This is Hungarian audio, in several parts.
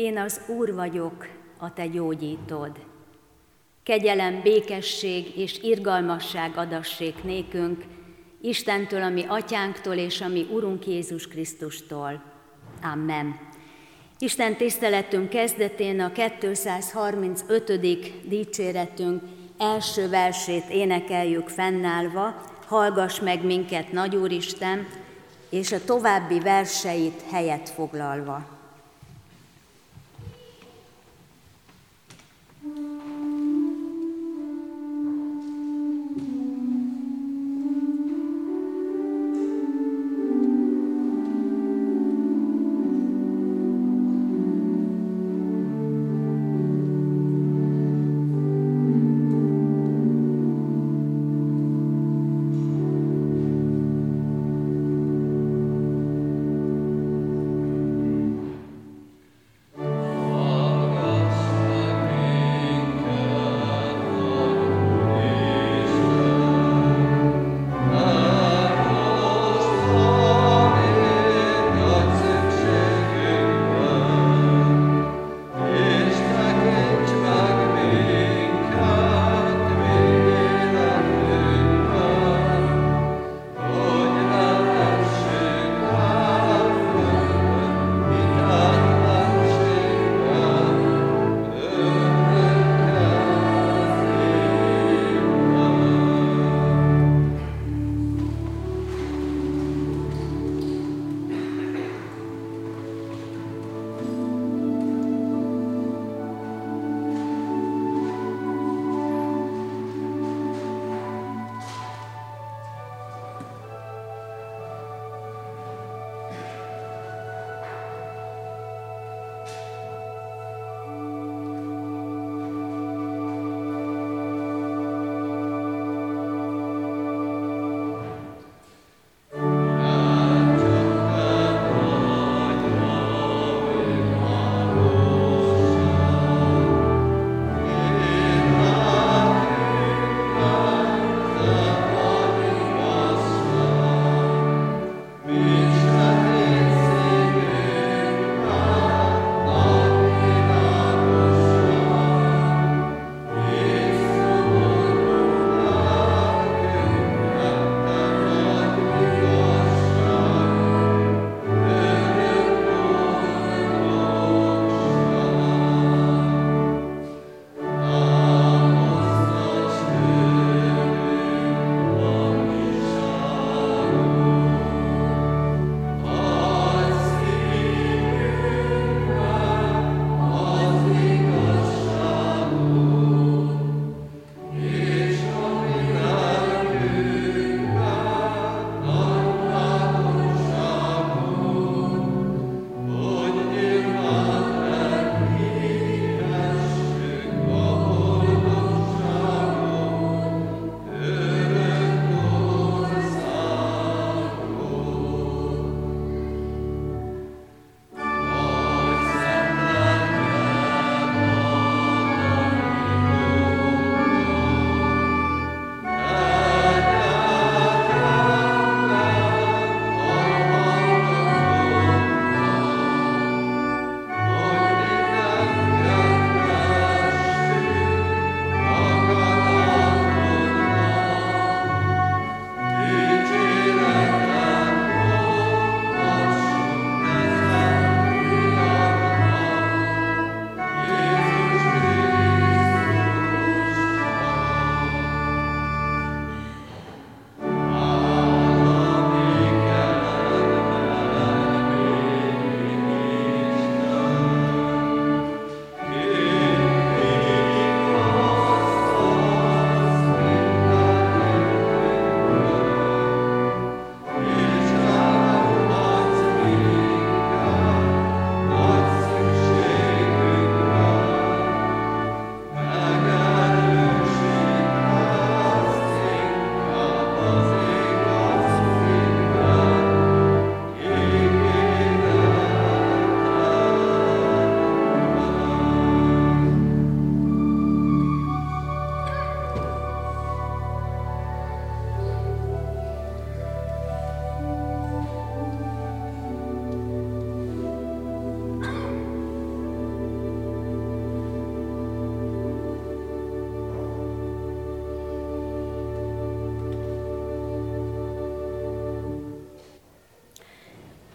Én az Úr vagyok, a te gyógyítod. Kegyelem, békesség és irgalmasság adassék nékünk, Istentől, ami atyánktól és ami Urunk Jézus Krisztustól. Amen. Isten tiszteletünk kezdetén a 235. dicséretünk első versét énekeljük fennállva, hallgass meg minket, Nagy Úristen, és a további verseit helyet foglalva.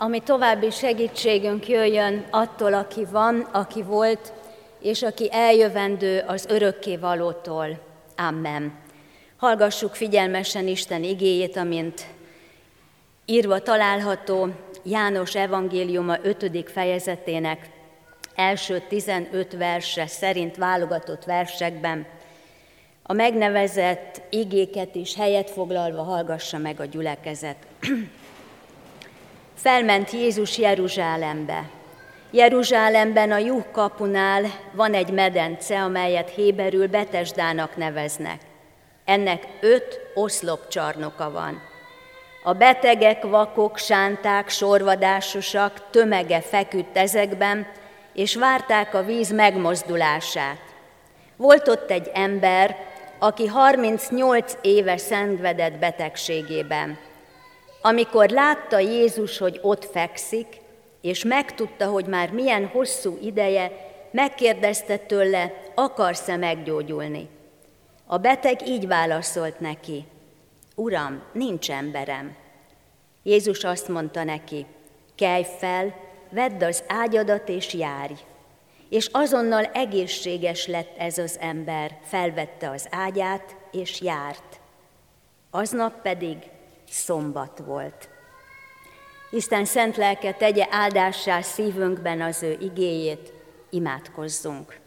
Ami további segítségünk jöjjön attól, aki van, aki volt, és aki eljövendő az örökké valótól. Amen. Hallgassuk figyelmesen Isten igéjét, amint írva található János evangéliuma 5. fejezetének első 15 verse szerint válogatott versekben. A megnevezett igéket is helyet foglalva hallgassa meg a gyülekezet. Felment Jézus Jeruzsálembe. Jeruzsálemben a Juh kapunál van egy medence, amelyet Héberül Betesdának neveznek. Ennek öt oszlopcsarnoka van. A betegek, vakok, sánták, sorvadásosak tömege feküdt ezekben, és várták a víz megmozdulását. Volt ott egy ember, aki 38 éve szenvedett betegségében. Amikor látta Jézus, hogy ott fekszik, és megtudta, hogy már milyen hosszú ideje, megkérdezte tőle, akarsz-e meggyógyulni. A beteg így válaszolt neki, Uram, nincs emberem. Jézus azt mondta neki, kelj fel, vedd az ágyadat és járj. És azonnal egészséges lett ez az ember, felvette az ágyát és járt. Aznap pedig szombat volt. Isten szent lelke tegye áldássá szívünkben az ő igéjét, imádkozzunk.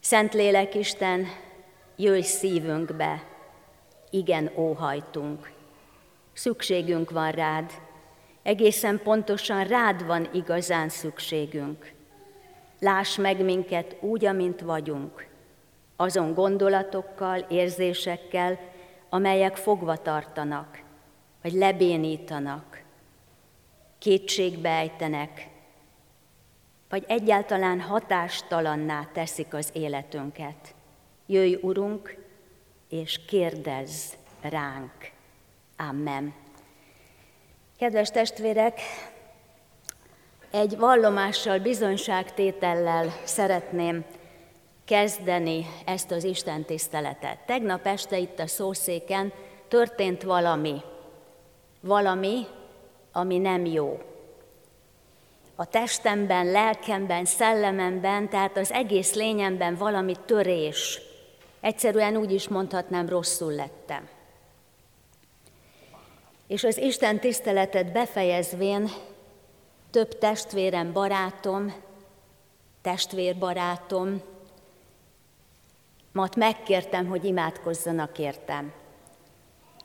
Szent lélek Isten, jöjj szívünkbe, igen óhajtunk. Szükségünk van rád, egészen pontosan rád van igazán szükségünk. Láss meg minket úgy, amint vagyunk, azon gondolatokkal, érzésekkel, amelyek fogva tartanak, vagy lebénítanak, kétségbe ejtenek, vagy egyáltalán hatástalanná teszik az életünket. Jöjj, Urunk, és kérdezz ránk. Amen. Kedves testvérek, egy vallomással, bizonyságtétellel szeretném kezdeni ezt az Isten tiszteletet. Tegnap este itt a szószéken történt valami, valami, ami nem jó. A testemben, lelkemben, szellememben, tehát az egész lényemben valami törés. Egyszerűen úgy is mondhatnám, rosszul lettem. És az Isten tiszteletet befejezvén több testvérem, barátom, testvérbarátom, mat megkértem, hogy imádkozzanak értem.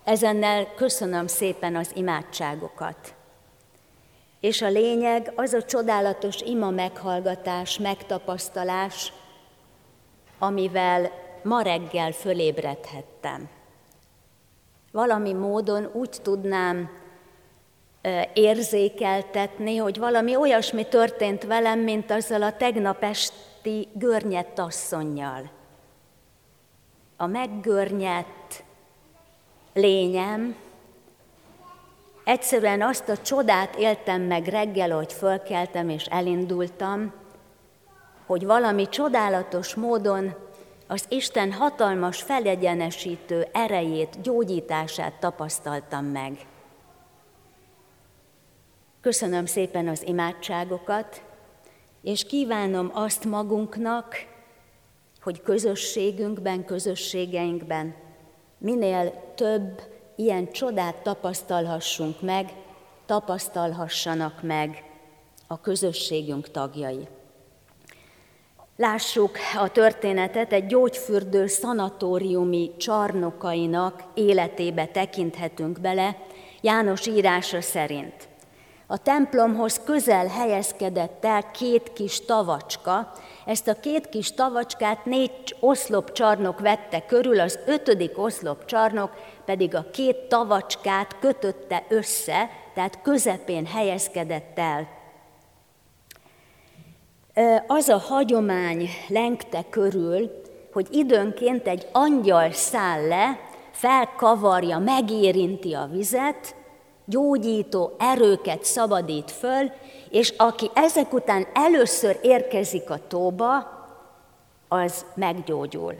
Ezennel köszönöm szépen az imádságokat. És a lényeg az a csodálatos ima meghallgatás, megtapasztalás, amivel ma reggel fölébredhettem. Valami módon úgy tudnám érzékeltetni, hogy valami olyasmi történt velem, mint azzal a tegnap esti görnyett asszonynal. A meggörnyett lényem, egyszerűen azt a csodát éltem meg reggel, hogy fölkeltem és elindultam, hogy valami csodálatos módon az Isten hatalmas felegyenesítő erejét, gyógyítását tapasztaltam meg. Köszönöm szépen az imádságokat, és kívánom azt magunknak, hogy közösségünkben, közösségeinkben minél több ilyen csodát tapasztalhassunk meg, tapasztalhassanak meg a közösségünk tagjai. Lássuk a történetet, egy gyógyfürdő szanatóriumi csarnokainak életébe tekinthetünk bele, János írása szerint. A templomhoz közel helyezkedett el két kis tavacska, ezt a két kis tavacskát négy oszlopcsarnok vette körül, az ötödik oszlopcsarnok pedig a két tavacskát kötötte össze, tehát közepén helyezkedett el. Az a hagyomány lengte körül, hogy időnként egy angyal száll le, felkavarja, megérinti a vizet, gyógyító erőket szabadít föl, és aki ezek után először érkezik a tóba, az meggyógyul.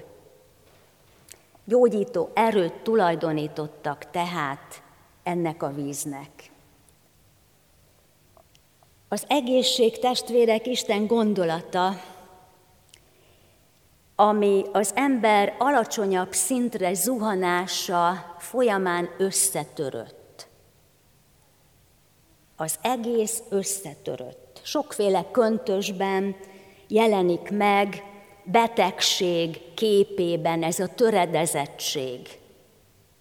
Gyógyító erőt tulajdonítottak tehát ennek a víznek. Az egészség testvérek Isten gondolata, ami az ember alacsonyabb szintre zuhanása folyamán összetörött. Az egész összetörött. Sokféle köntösben jelenik meg betegség képében ez a töredezettség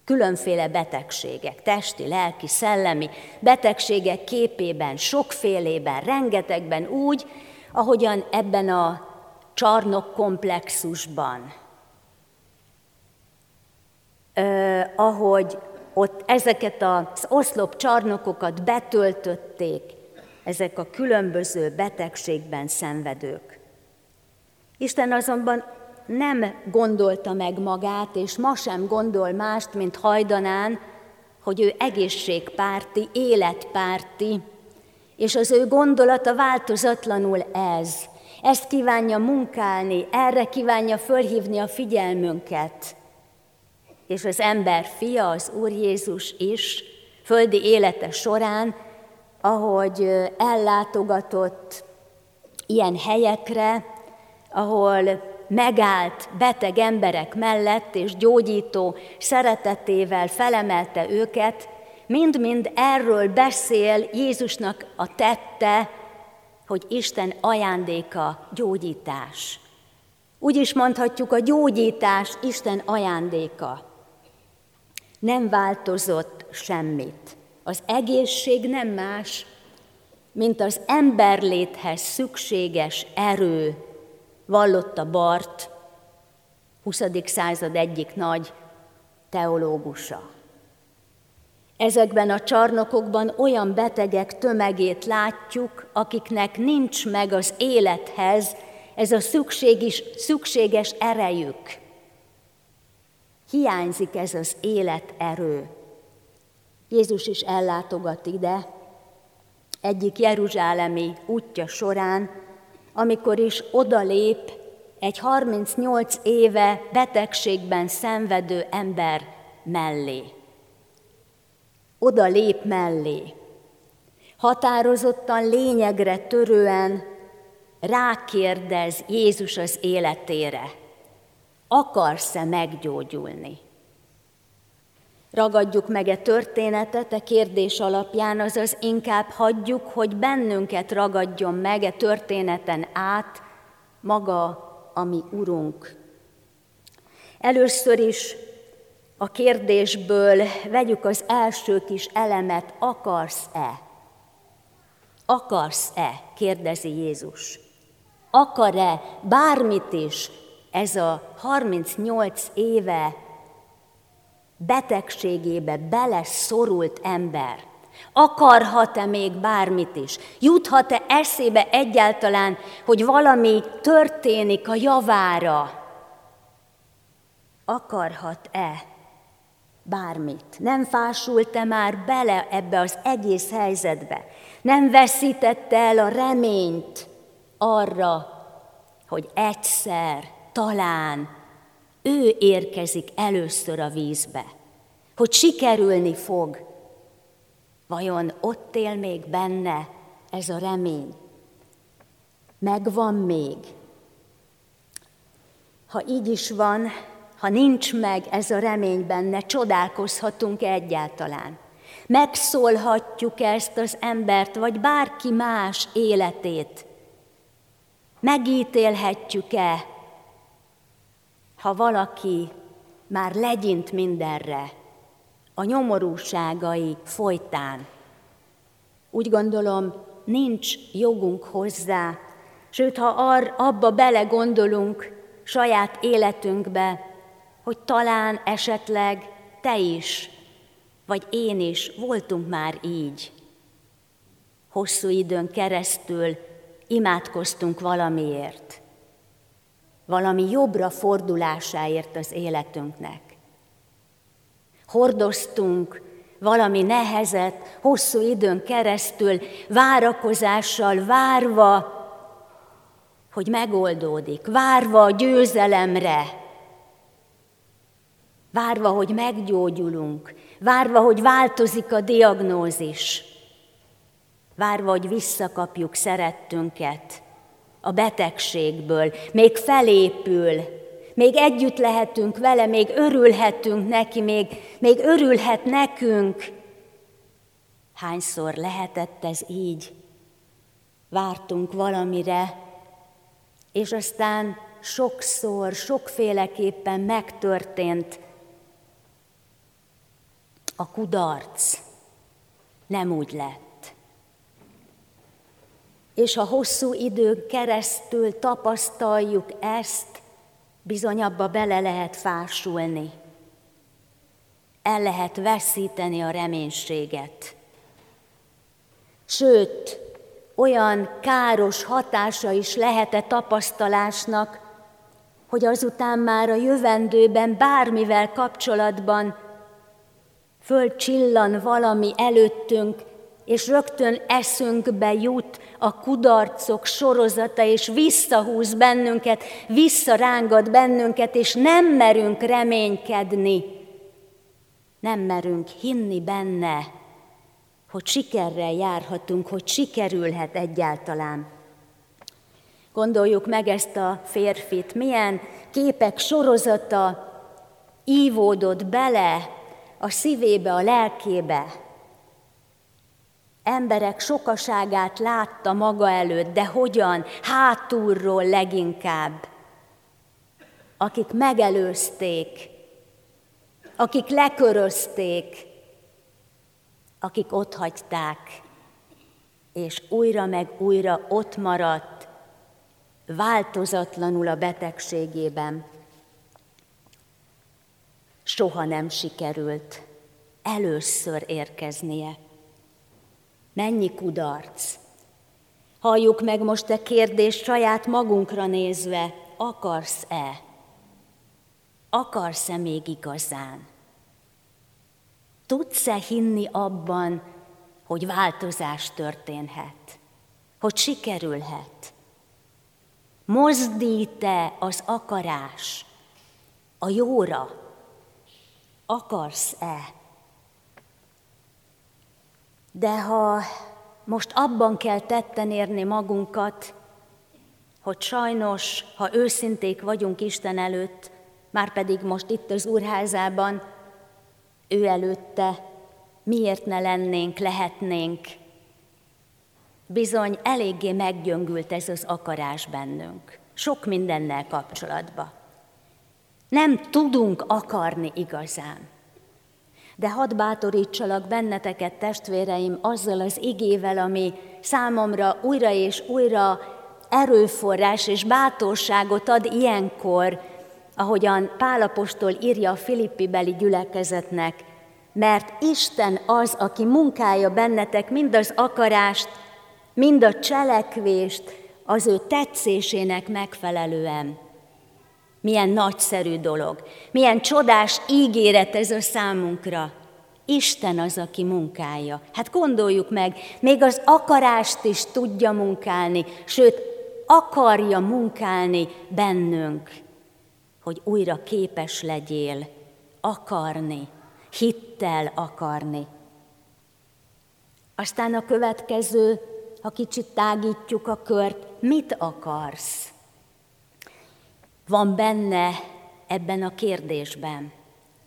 különféle betegségek, testi, lelki, szellemi betegségek képében, sokfélében, rengetegben úgy, ahogyan ebben a csarnok komplexusban, eh, ahogy ott ezeket az oszlop csarnokokat betöltötték, ezek a különböző betegségben szenvedők. Isten azonban nem gondolta meg magát, és ma sem gondol mást, mint hajdanán, hogy ő egészségpárti, életpárti, és az ő gondolata változatlanul ez. Ezt kívánja munkálni, erre kívánja fölhívni a figyelmünket. És az ember fia, az Úr Jézus is, földi élete során, ahogy ellátogatott ilyen helyekre, ahol megállt beteg emberek mellett, és gyógyító szeretetével felemelte őket, mind-mind erről beszél Jézusnak a tette, hogy Isten ajándéka gyógyítás. Úgy is mondhatjuk, a gyógyítás Isten ajándéka. Nem változott semmit. Az egészség nem más, mint az emberléthez szükséges erő, vallotta Bart, 20. század egyik nagy teológusa. Ezekben a csarnokokban olyan betegek tömegét látjuk, akiknek nincs meg az élethez ez a szükséges, szükséges erejük. Hiányzik ez az életerő. Jézus is ellátogat ide, egyik jeruzsálemi útja során, amikor is odalép egy 38 éve betegségben szenvedő ember mellé. Oda lép mellé. Határozottan, lényegre törően rákérdez Jézus az életére. Akarsz-e meggyógyulni? Ragadjuk meg e történetet e kérdés alapján, azaz inkább hagyjuk, hogy bennünket ragadjon meg e történeten át maga a mi Urunk. Először is a kérdésből vegyük az első kis elemet, akarsz-e? Akarsz-e? kérdezi Jézus. Akar-e bármit is ez a 38 éve betegségébe beleszorult ember, akarhat-e még bármit is? Juthat-e eszébe egyáltalán, hogy valami történik a javára? Akarhat-e bármit? Nem fásult-e már bele ebbe az egész helyzetbe? Nem veszítette el a reményt arra, hogy egyszer, talán ő érkezik először a vízbe, hogy sikerülni fog. Vajon ott él még benne ez a remény? Megvan még? Ha így is van, ha nincs meg ez a remény benne, csodálkozhatunk egyáltalán. Megszólhatjuk ezt az embert, vagy bárki más életét. Megítélhetjük-e ha valaki már legyint mindenre, a nyomorúságai folytán. Úgy gondolom, nincs jogunk hozzá, sőt, ha ar, abba belegondolunk saját életünkbe, hogy talán esetleg te is, vagy én is voltunk már így. Hosszú időn keresztül imádkoztunk valamiért valami jobbra fordulásáért az életünknek. Hordoztunk valami nehezet hosszú időn keresztül, várakozással, várva, hogy megoldódik, várva a győzelemre, várva, hogy meggyógyulunk, várva, hogy változik a diagnózis. várva, hogy visszakapjuk szerettünket a betegségből, még felépül, még együtt lehetünk vele, még örülhetünk neki, még, még örülhet nekünk. Hányszor lehetett ez így? Vártunk valamire, és aztán sokszor, sokféleképpen megtörtént a kudarc. Nem úgy lett. És ha hosszú idő keresztül tapasztaljuk ezt, bizony abba bele lehet fásulni. El lehet veszíteni a reménységet. Sőt, olyan káros hatása is lehet-e tapasztalásnak, hogy azután már a jövendőben bármivel kapcsolatban fölcsillan valami előttünk, és rögtön eszünkbe jut a kudarcok sorozata, és visszahúz bennünket, visszarángat bennünket, és nem merünk reménykedni, nem merünk hinni benne, hogy sikerrel járhatunk, hogy sikerülhet egyáltalán. Gondoljuk meg ezt a férfit, milyen képek sorozata ívódott bele a szívébe, a lelkébe. Emberek sokaságát látta maga előtt, de hogyan? Hátulról leginkább. Akik megelőzték, akik lekörözték, akik ott hagyták, és újra meg újra ott maradt, változatlanul a betegségében. Soha nem sikerült először érkeznie. Mennyi kudarc! Halljuk meg most a kérdést saját magunkra nézve, akarsz-e? Akarsz-e még igazán? Tudsz-e hinni abban, hogy változás történhet, hogy sikerülhet? Mozdít-e az akarás a jóra? Akarsz-e? De ha most abban kell tetten érni magunkat, hogy sajnos, ha őszinték vagyunk Isten előtt, már pedig most itt az úrházában, ő előtte, miért ne lennénk, lehetnénk. Bizony eléggé meggyöngült ez az akarás bennünk, sok mindennel kapcsolatban. Nem tudunk akarni igazán. De hadd bátorítsalak benneteket, testvéreim, azzal az igével, ami számomra újra és újra erőforrás és bátorságot ad ilyenkor, ahogyan Pálapostól írja a Filippi beli gyülekezetnek, mert Isten az, aki munkálja bennetek mind az akarást, mind a cselekvést az ő tetszésének megfelelően. Milyen nagyszerű dolog, milyen csodás ígéret ez a számunkra. Isten az, aki munkálja. Hát gondoljuk meg, még az akarást is tudja munkálni, sőt, akarja munkálni bennünk hogy újra képes legyél akarni, hittel akarni. Aztán a következő, ha kicsit tágítjuk a kört, mit akarsz? Van benne ebben a kérdésben.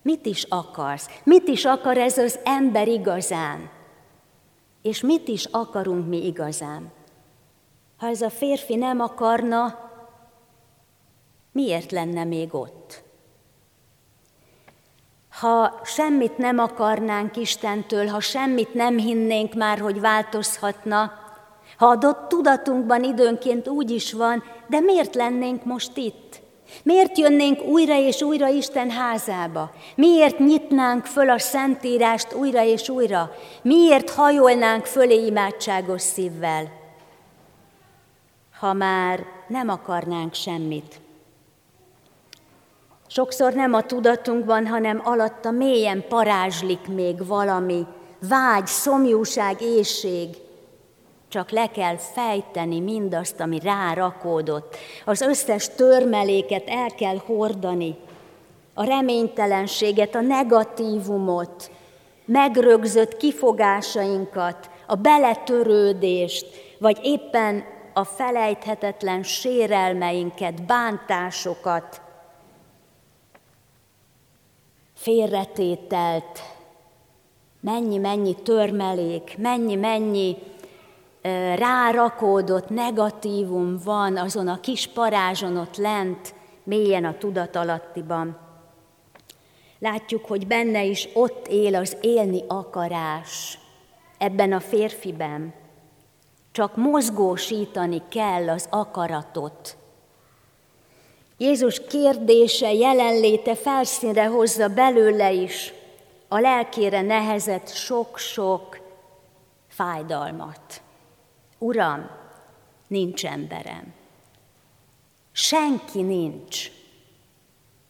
Mit is akarsz? Mit is akar ez az ember igazán? És mit is akarunk mi igazán? Ha ez a férfi nem akarna, miért lenne még ott? Ha semmit nem akarnánk Istentől, ha semmit nem hinnénk már, hogy változhatna, ha adott tudatunkban időnként úgy is van, de miért lennénk most itt? Miért jönnénk újra és újra Isten házába? Miért nyitnánk föl a Szentírást újra és újra? Miért hajolnánk fölé imádságos szívvel? Ha már nem akarnánk semmit. Sokszor nem a tudatunkban, hanem alatta mélyen parázslik még valami, vágy, szomjúság, éjség. Csak le kell fejteni mindazt, ami rárakódott. Az összes törmeléket el kell hordani. A reménytelenséget, a negatívumot, megrögzött kifogásainkat, a beletörődést, vagy éppen a felejthetetlen sérelmeinket, bántásokat, félretételt, mennyi-mennyi törmelék, mennyi-mennyi rárakódott negatívum van azon a kis parázson ott lent, mélyen a tudatalattiban. Látjuk, hogy benne is ott él az élni akarás, ebben a férfiben. Csak mozgósítani kell az akaratot. Jézus kérdése, jelenléte felszínre hozza belőle is a lelkére nehezett sok-sok fájdalmat. Uram, nincs emberem. Senki nincs,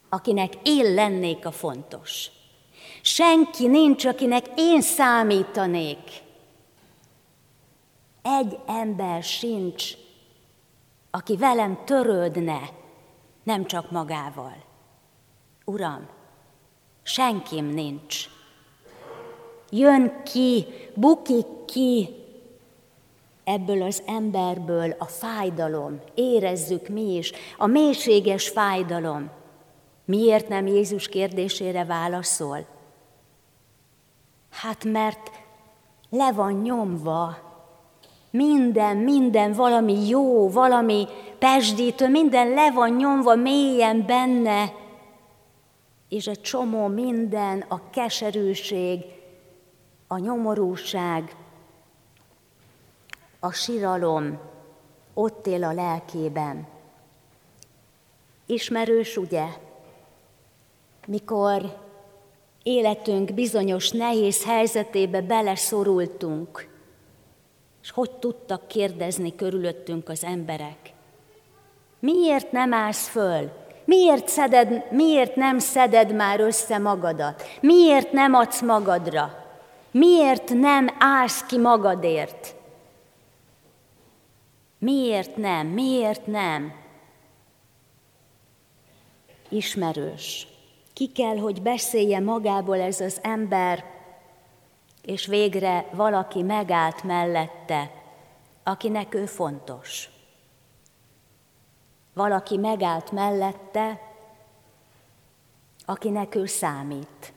akinek én lennék a fontos. Senki nincs, akinek én számítanék. Egy ember sincs, aki velem törődne, nem csak magával. Uram, senkim nincs. Jön ki, bukik ki ebből az emberből a fájdalom, érezzük mi is, a mélységes fájdalom. Miért nem Jézus kérdésére válaszol? Hát mert le van nyomva minden, minden, valami jó, valami pesdítő, minden le van nyomva mélyen benne, és egy csomó minden, a keserűség, a nyomorúság, a siralom ott él a lelkében. Ismerős, ugye? Mikor életünk bizonyos nehéz helyzetébe beleszorultunk, és hogy tudtak kérdezni körülöttünk az emberek? Miért nem állsz föl? Miért, szeded, miért nem szeded már össze magadat? Miért nem adsz magadra? Miért nem állsz ki magadért? Miért nem? Miért nem? Ismerős. Ki kell, hogy beszélje magából ez az ember, és végre valaki megállt mellette, akinek ő fontos. Valaki megállt mellette, akinek ő számít.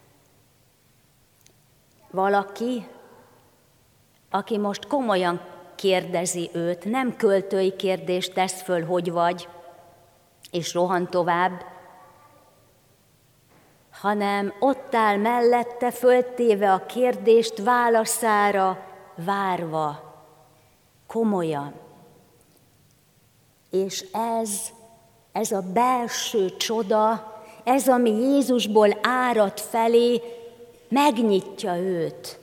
Valaki, aki most komolyan kérdezi őt, nem költői kérdést tesz föl, hogy vagy, és rohan tovább, hanem ott áll mellette, föltéve a kérdést válaszára, várva, komolyan. És ez, ez a belső csoda, ez, ami Jézusból árad felé, megnyitja őt,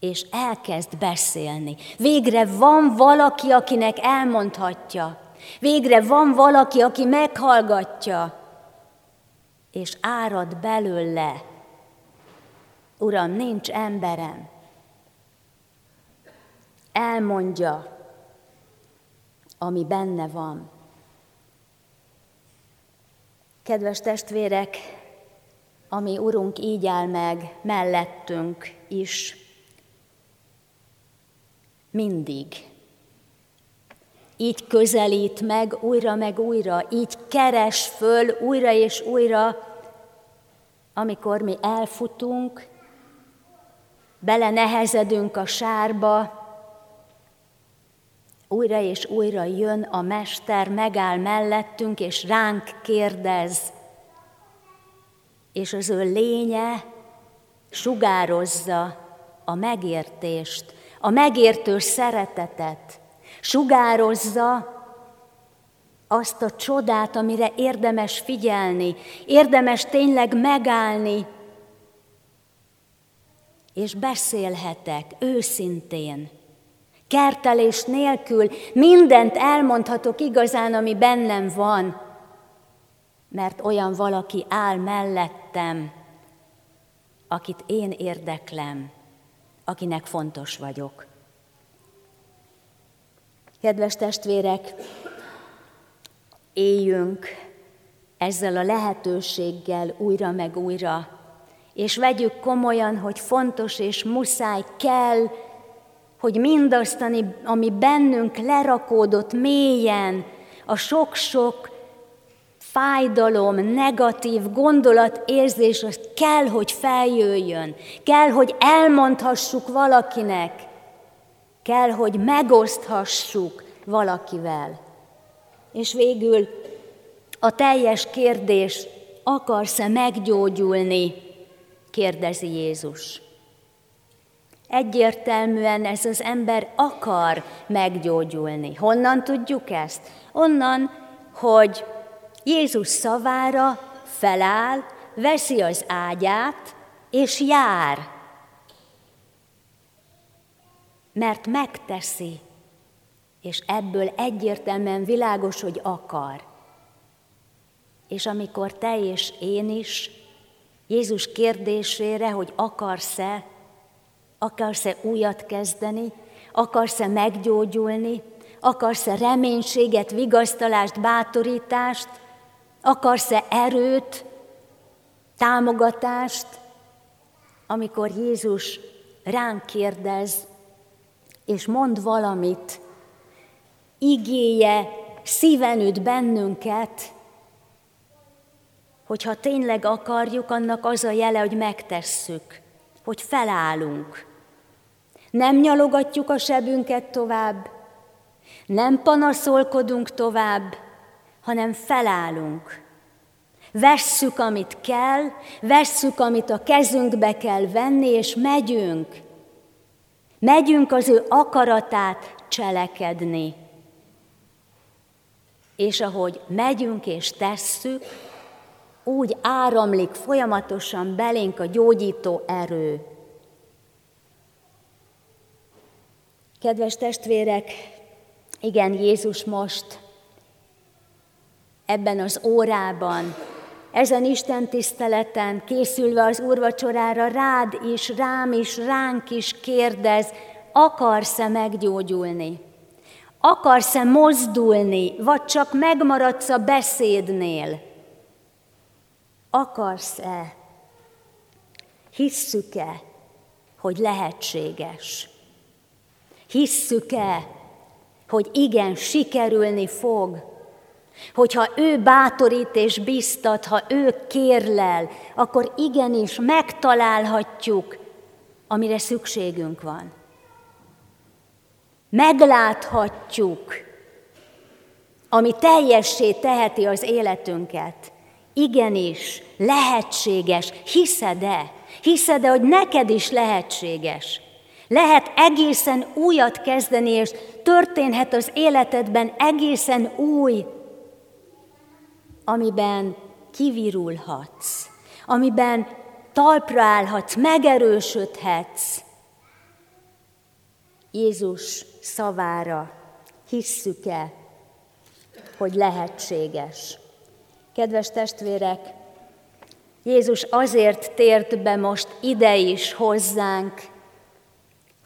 és elkezd beszélni. Végre van valaki, akinek elmondhatja. Végre van valaki, aki meghallgatja és árad belőle. Uram, nincs emberem. Elmondja, ami benne van. Kedves testvérek, ami Urunk így áll meg mellettünk is, mindig. Így közelít meg újra meg újra, így keres föl újra és újra, amikor mi elfutunk, belenehezedünk a sárba, újra és újra jön a Mester, megáll mellettünk, és ránk kérdez, és az ő lénye sugározza a megértést, a megértő szeretetet, sugározza azt a csodát, amire érdemes figyelni, érdemes tényleg megállni, és beszélhetek őszintén, kertelés nélkül, mindent elmondhatok igazán, ami bennem van, mert olyan valaki áll mellettem, akit én érdeklem, akinek fontos vagyok. Kedves testvérek, éljünk ezzel a lehetőséggel újra meg újra, és vegyük komolyan, hogy fontos és muszáj kell, hogy mindazt, ami bennünk lerakódott mélyen, a sok-sok fájdalom, negatív gondolat, érzés, az kell, hogy feljöjjön. Kell, hogy elmondhassuk valakinek. Kell, hogy megoszthassuk valakivel. És végül a teljes kérdés, akarsz-e meggyógyulni? kérdezi Jézus. Egyértelműen ez az ember akar meggyógyulni. Honnan tudjuk ezt? Onnan, hogy Jézus szavára feláll, veszi az ágyát, és jár. Mert megteszi, és ebből egyértelműen világos, hogy akar. És amikor te és én is Jézus kérdésére, hogy akarsz-e, akarsz-e újat kezdeni, akarsz-e meggyógyulni, akarsz-e reménységet, vigasztalást, bátorítást, akarsz-e erőt, támogatást, amikor Jézus ránk kérdez, és mond valamit, igéje szíven üt bennünket, hogyha tényleg akarjuk, annak az a jele, hogy megtesszük, hogy felállunk. Nem nyalogatjuk a sebünket tovább, nem panaszolkodunk tovább, hanem felállunk. Vesszük, amit kell, vesszük, amit a kezünkbe kell venni, és megyünk. Megyünk az ő akaratát cselekedni. És ahogy megyünk és tesszük, úgy áramlik folyamatosan belénk a gyógyító erő. Kedves testvérek, igen, Jézus most ebben az órában, ezen Isten tiszteleten készülve az úrvacsorára rád is, rám is, ránk is kérdez, akarsz-e meggyógyulni? Akarsz-e mozdulni, vagy csak megmaradsz a beszédnél? Akarsz-e? Hisszük-e, hogy lehetséges? Hisszük-e, hogy igen, sikerülni fog? Hogyha ő bátorít és biztat, ha ő kérlel, akkor igenis megtalálhatjuk, amire szükségünk van. Megláthatjuk, ami teljessé teheti az életünket. Igenis, lehetséges, hiszed-e? Hiszed-e, hogy neked is lehetséges? Lehet egészen újat kezdeni, és történhet az életedben egészen új, amiben kivirulhatsz, amiben talpra állhatsz, megerősödhetsz. Jézus szavára hisszük-e, hogy lehetséges. Kedves testvérek, Jézus azért tért be most ide is hozzánk,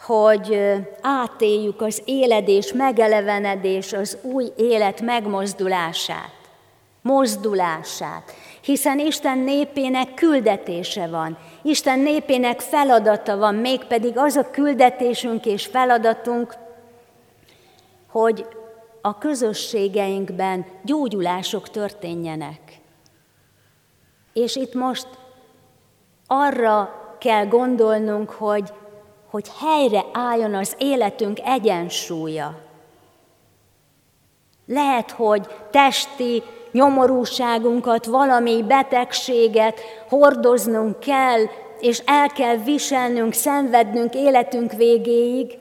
hogy átéljük az éledés, megelevenedés, az új élet megmozdulását, mozdulását. Hiszen Isten népének küldetése van, Isten népének feladata van, mégpedig az a küldetésünk és feladatunk, hogy a közösségeinkben gyógyulások történjenek. És itt most arra kell gondolnunk, hogy, hogy helyre álljon az életünk egyensúlya. Lehet, hogy testi nyomorúságunkat, valami betegséget hordoznunk kell, és el kell viselnünk, szenvednünk életünk végéig,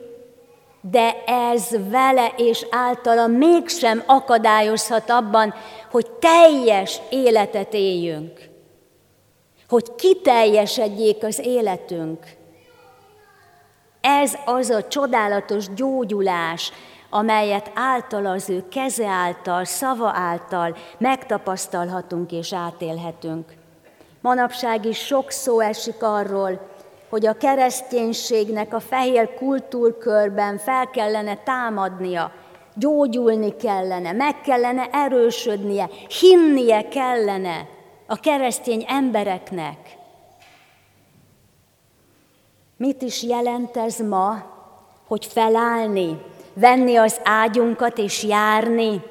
de ez vele és általa mégsem akadályozhat abban, hogy teljes életet éljünk, hogy kiteljesedjék az életünk. Ez az a csodálatos gyógyulás, amelyet által az ő keze által, szava által megtapasztalhatunk és átélhetünk. Manapság is sok szó esik arról, hogy a kereszténységnek a fehér kultúrkörben fel kellene támadnia, gyógyulni kellene, meg kellene erősödnie, hinnie kellene a keresztény embereknek. Mit is jelent ez ma, hogy felállni, venni az ágyunkat és járni?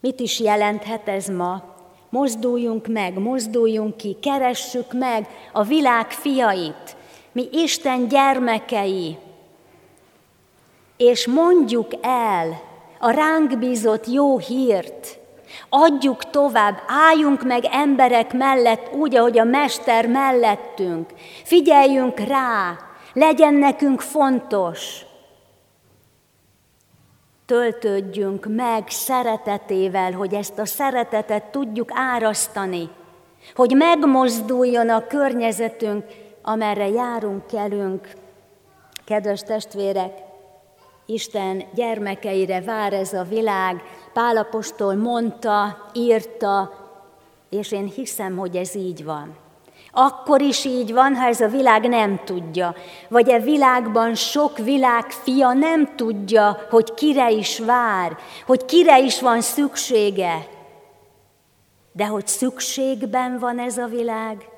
Mit is jelenthet ez ma? Mozduljunk meg, mozduljunk ki, keressük meg a világ fiait, mi Isten gyermekei, és mondjuk el a ránk bízott jó hírt, adjuk tovább, álljunk meg emberek mellett, úgy, ahogy a Mester mellettünk, figyeljünk rá, legyen nekünk fontos. Töltődjünk meg szeretetével, hogy ezt a szeretetet tudjuk árasztani, hogy megmozduljon a környezetünk, amerre járunk, kelünk. Kedves testvérek, Isten gyermekeire vár ez a világ, Pálapostól mondta, írta, és én hiszem, hogy ez így van. Akkor is így van, ha ez a világ nem tudja, vagy e világban sok világ fia nem tudja, hogy kire is vár, hogy kire is van szüksége. De hogy szükségben van ez a világ,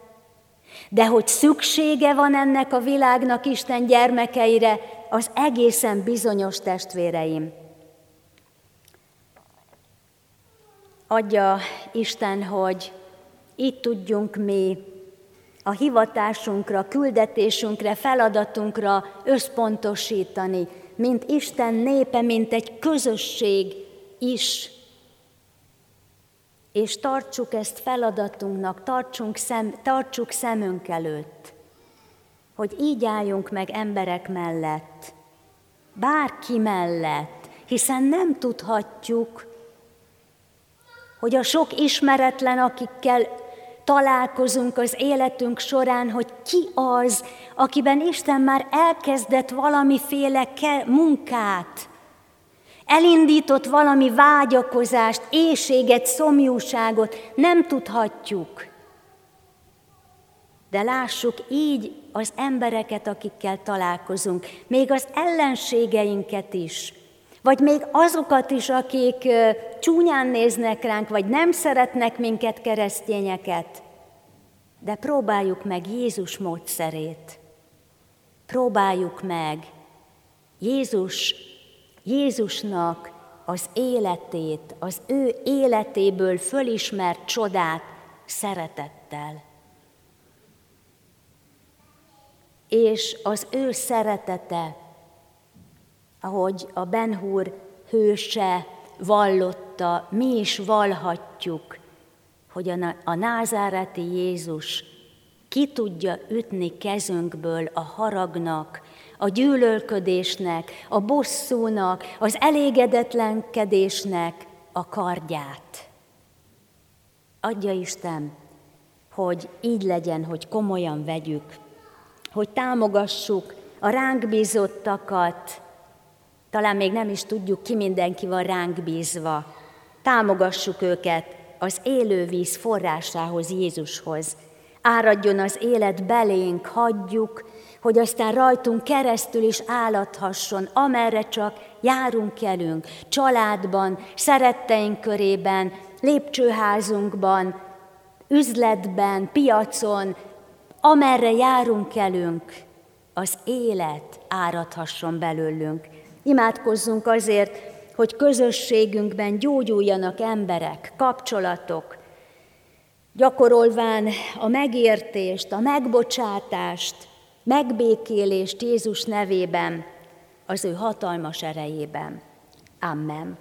de hogy szüksége van ennek a világnak Isten gyermekeire, az egészen bizonyos testvéreim. Adja Isten, hogy itt tudjunk mi a hivatásunkra, küldetésünkre, feladatunkra összpontosítani, mint Isten népe, mint egy közösség is. És tartsuk ezt feladatunknak, tartsunk szem, tartsuk szemünk előtt, hogy így álljunk meg emberek mellett, bárki mellett, hiszen nem tudhatjuk, hogy a sok ismeretlen, akikkel találkozunk az életünk során, hogy ki az, akiben Isten már elkezdett valamiféle munkát, elindított valami vágyakozást, éjséget, szomjúságot, nem tudhatjuk. De lássuk így az embereket, akikkel találkozunk, még az ellenségeinket is, vagy még azokat is, akik csúnyán néznek ránk, vagy nem szeretnek minket, keresztényeket, de próbáljuk meg Jézus módszerét. Próbáljuk meg Jézus, Jézusnak az életét, az ő életéből fölismert csodát szeretettel. És az ő szeretete ahogy a Benhur hőse vallotta, mi is valhatjuk, hogy a názáreti Jézus ki tudja ütni kezünkből a haragnak, a gyűlölködésnek, a bosszúnak, az elégedetlenkedésnek a kardját. Adja Isten, hogy így legyen, hogy komolyan vegyük, hogy támogassuk a ránk bízottakat, talán még nem is tudjuk, ki mindenki van ránk bízva. Támogassuk őket az élő víz forrásához, Jézushoz. Áradjon az élet belénk, hagyjuk, hogy aztán rajtunk keresztül is állathasson, amerre csak járunk kelünk, családban, szeretteink körében, lépcsőházunkban, üzletben, piacon, amerre járunk kelünk, az élet áradhasson belőlünk. Imádkozzunk azért, hogy közösségünkben gyógyuljanak emberek, kapcsolatok, gyakorolván a megértést, a megbocsátást, megbékélést Jézus nevében, az ő hatalmas erejében. Amen.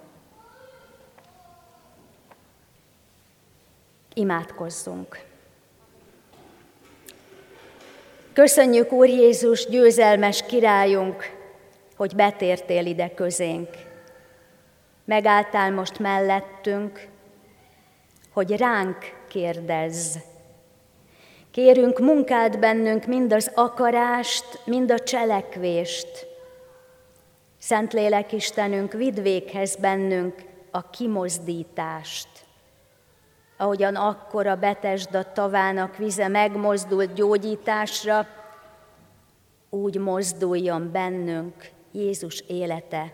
Imádkozzunk. Köszönjük, Úr Jézus, győzelmes királyunk, hogy betértél ide közénk. Megálltál most mellettünk, hogy ránk kérdezz. Kérünk munkád bennünk mind az akarást, mind a cselekvést. Szentlélek Istenünk, vidd véghez bennünk a kimozdítást. Ahogyan akkor a Betesda tavának vize megmozdult gyógyításra, úgy mozduljon bennünk Jézus élete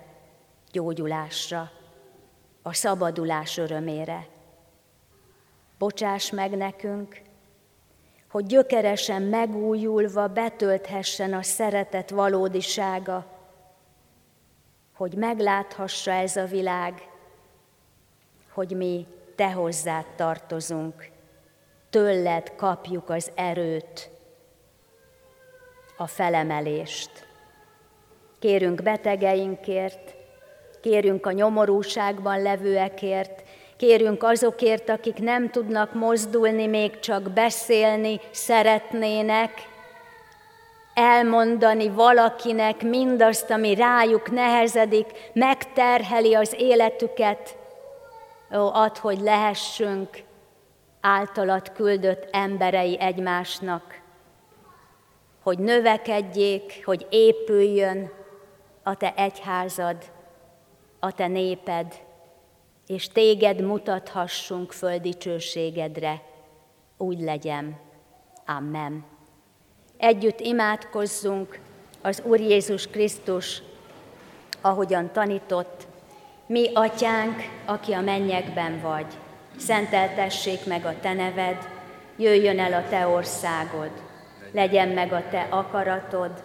gyógyulásra, a szabadulás örömére. Bocsáss meg nekünk, hogy gyökeresen megújulva betölthessen a szeretet valódisága, hogy megláthassa ez a világ, hogy mi te hozzád tartozunk, tőled kapjuk az erőt, a felemelést. Kérünk betegeinkért, kérünk a nyomorúságban levőekért, kérünk azokért, akik nem tudnak mozdulni, még csak beszélni szeretnének, elmondani valakinek mindazt, ami rájuk nehezedik, megterheli az életüket. Ó, add, hogy lehessünk általat küldött emberei egymásnak, hogy növekedjék, hogy épüljön a te egyházad, a te néped, és téged mutathassunk föl dicsőségedre. Úgy legyen. Amen. Együtt imádkozzunk az Úr Jézus Krisztus, ahogyan tanított, mi, atyánk, aki a mennyekben vagy, szenteltessék meg a te neved, jöjjön el a te országod, legyen meg a te akaratod,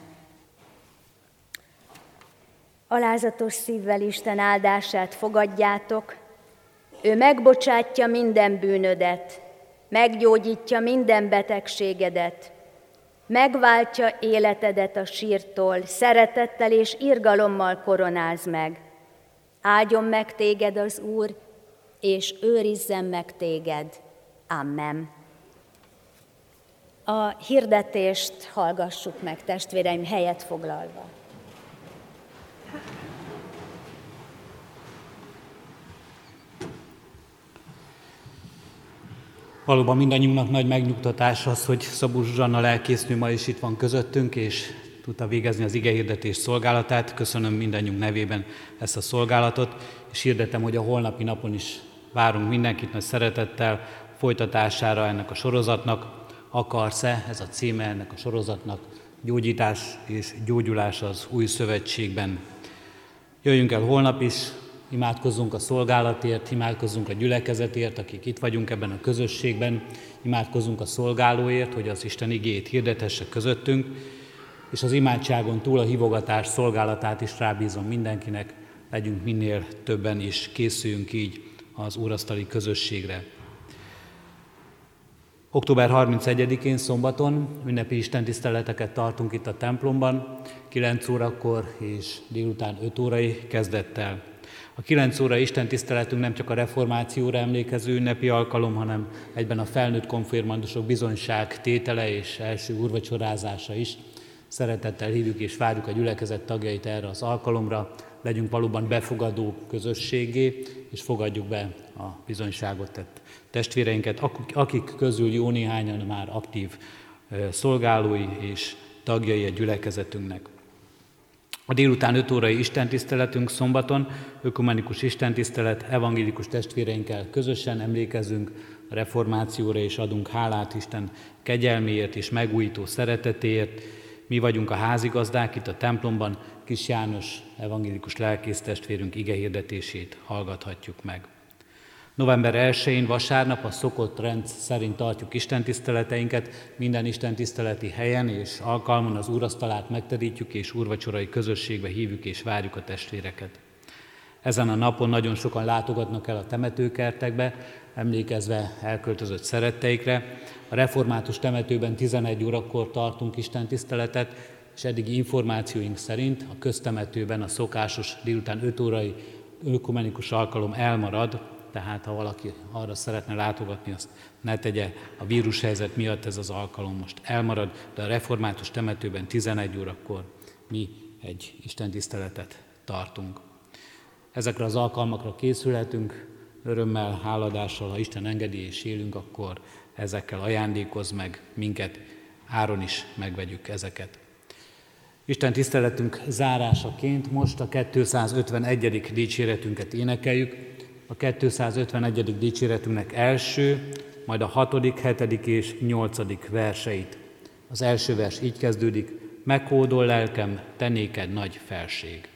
Alázatos szívvel Isten áldását fogadjátok, ő megbocsátja minden bűnödet, meggyógyítja minden betegségedet, megváltja életedet a sírtól, szeretettel és irgalommal koronáz meg. Áldjon meg téged az Úr, és őrizzen meg téged. Amen. A hirdetést hallgassuk meg, testvéreim, helyet foglalva. Valóban mindannyiunknak nagy megnyugtatás az, hogy Szabó Zsuzsanna lelkésznő ma is itt van közöttünk, és tudta végezni az igehirdetés szolgálatát. Köszönöm mindannyiunk nevében ezt a szolgálatot, és hirdetem, hogy a holnapi napon is várunk mindenkit nagy szeretettel folytatására ennek a sorozatnak. Akarsz-e, ez a címe ennek a sorozatnak, gyógyítás és gyógyulás az új szövetségben. Jöjjünk el holnap is, imádkozzunk a szolgálatért, imádkozzunk a gyülekezetért, akik itt vagyunk ebben a közösségben, imádkozzunk a szolgálóért, hogy az Isten igét hirdethesse közöttünk, és az imádságon túl a hívogatás szolgálatát is rábízom mindenkinek, legyünk minél többen is, készüljünk így az úrasztali közösségre. Október 31-én szombaton ünnepi istentiszteleteket tartunk itt a templomban, 9 órakor és délután 5 órai kezdettel. A 9 óra Isten nem csak a reformációra emlékező ünnepi alkalom, hanem egyben a felnőtt konfirmandusok bizonyság tétele és első úrvacsorázása is. Szeretettel hívjuk és várjuk a gyülekezet tagjait erre az alkalomra, legyünk valóban befogadó közösségé, és fogadjuk be a bizonyságot tett testvéreinket, akik közül jó néhányan már aktív szolgálói és tagjai a gyülekezetünknek. A délután 5 órai istentiszteletünk szombaton, ökumenikus istentisztelet, evangélikus testvéreinkkel közösen emlékezünk a reformációra és adunk hálát Isten kegyelméért és megújító szeretetéért. Mi vagyunk a házigazdák itt a templomban, Kis János evangélikus lelkész testvérünk igehirdetését hallgathatjuk meg. November 1-én vasárnap a szokott rend szerint tartjuk istentiszteleteinket, minden istentiszteleti helyen és alkalmon az úrasztalát megterítjük és úrvacsorai közösségbe hívjuk és várjuk a testvéreket. Ezen a napon nagyon sokan látogatnak el a temetőkertekbe, emlékezve elköltözött szeretteikre. A református temetőben 11 órakor tartunk istentiszteletet, és eddigi információink szerint a köztemetőben a szokásos délután 5 órai ökumenikus alkalom elmarad, tehát ha valaki arra szeretne látogatni, azt ne tegye a vírushelyzet miatt ez az alkalom most elmarad, de a református temetőben 11 órakor mi egy istentiszteletet tartunk. Ezekre az alkalmakra készülhetünk, örömmel, háladással, ha Isten engedi és élünk, akkor ezekkel ajándékoz meg minket áron is megvegyük ezeket. Isten tiszteletünk zárásaként most a 251. dicséretünket énekeljük. A 251. dicséretünknek első, majd a 6., 7. és 8. verseit. Az első vers így kezdődik, meghódol lelkem, te néked nagy felség.